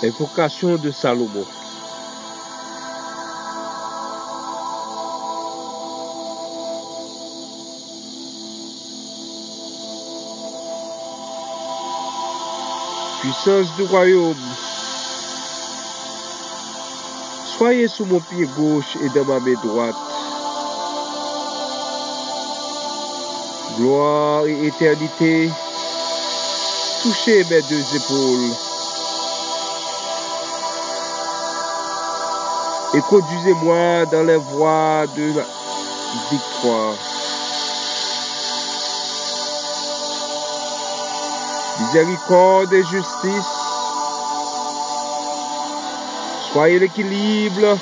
Invocation de Salomon. Puissance du royaume, soyez sous mon pied gauche et dans ma main droite. Gloire et éternité, touchez mes deux épaules. Et conduisez-moi dans les voies de la victoire. Miséricorde et justice, soyez l'équilibre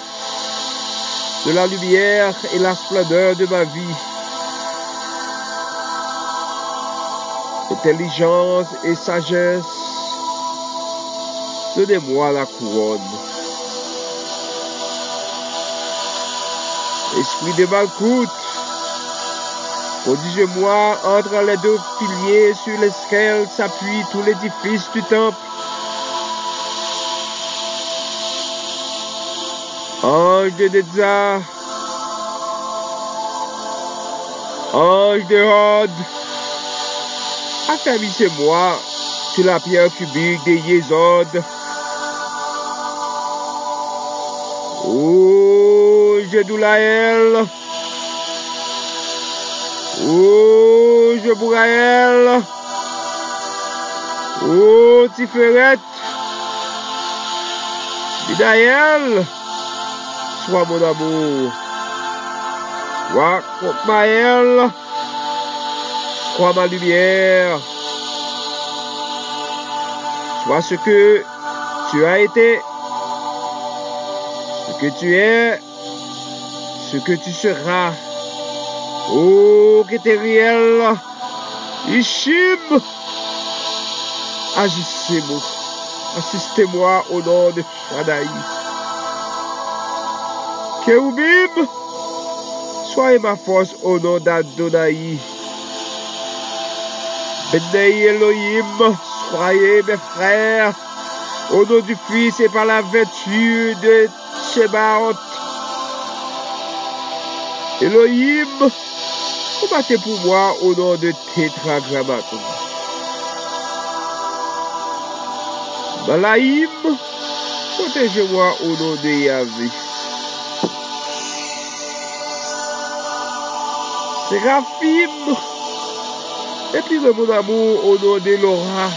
de la lumière et la splendeur de ma vie. Intelligence et sagesse, donnez-moi la couronne. Esprit de Malkout, prodigez-moi entre les deux piliers sur lesquels s'appuie tout l'édifice du temple. Ange de Netza, ange de Rod, affermissez-moi sur la pierre cubique des Yézod. Oh, Jedoulaël, oh, Jebouraël, oh, Tiferet, Midaël, sois mon amour. Sois Kokmaël, sois ma lumière. Sois ce que tu as été, ce que tu es, ce que tu seras. Oh, Kétériel, Ishim, agissez-moi, assistez-moi au nom de Shadaï. Kéoubib, soyez ma force au nom d'Adonai. Benei Elohim, soyez mes frères, au nom du Fils et par la vertu de Shebaot. Elohim, kombate pou mwa o nan de tetragramaton. Balaim, proteje mwa o nan de Yahvé. Serafim, epli de moun amou o nan de Lora.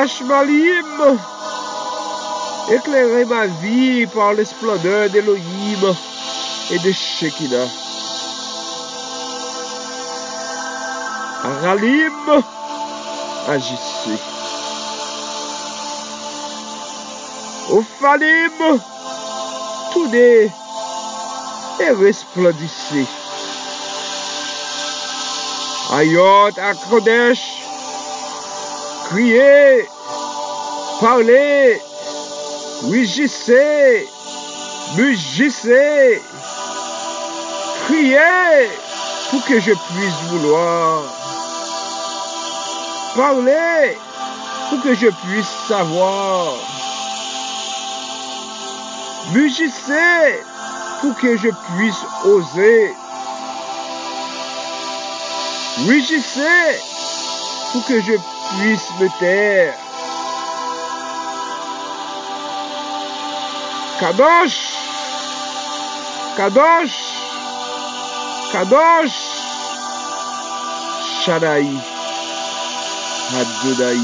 Ashmalim, Éclairez ma vie par les splendeurs d'Elohim et de Shekinah. Aralim, agissez. Ophalim, tournez et resplendissez. Ayot à Kodesh, criez, parlez, rugissez, mugissez, criez pour que je puisse vouloir. Parlez pour que je puisse savoir. Mugissez pour que je puisse oser. Rugissez pour que je puisse me taire. Kadosh, Kadosh, Kadosh, Shaddai, Hadudai,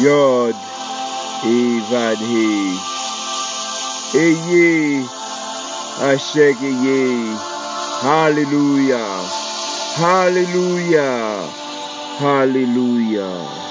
Yod, Evad, He, Eye, Ashek, Eye, Hallelujah, Hallelujah, Hallelujah.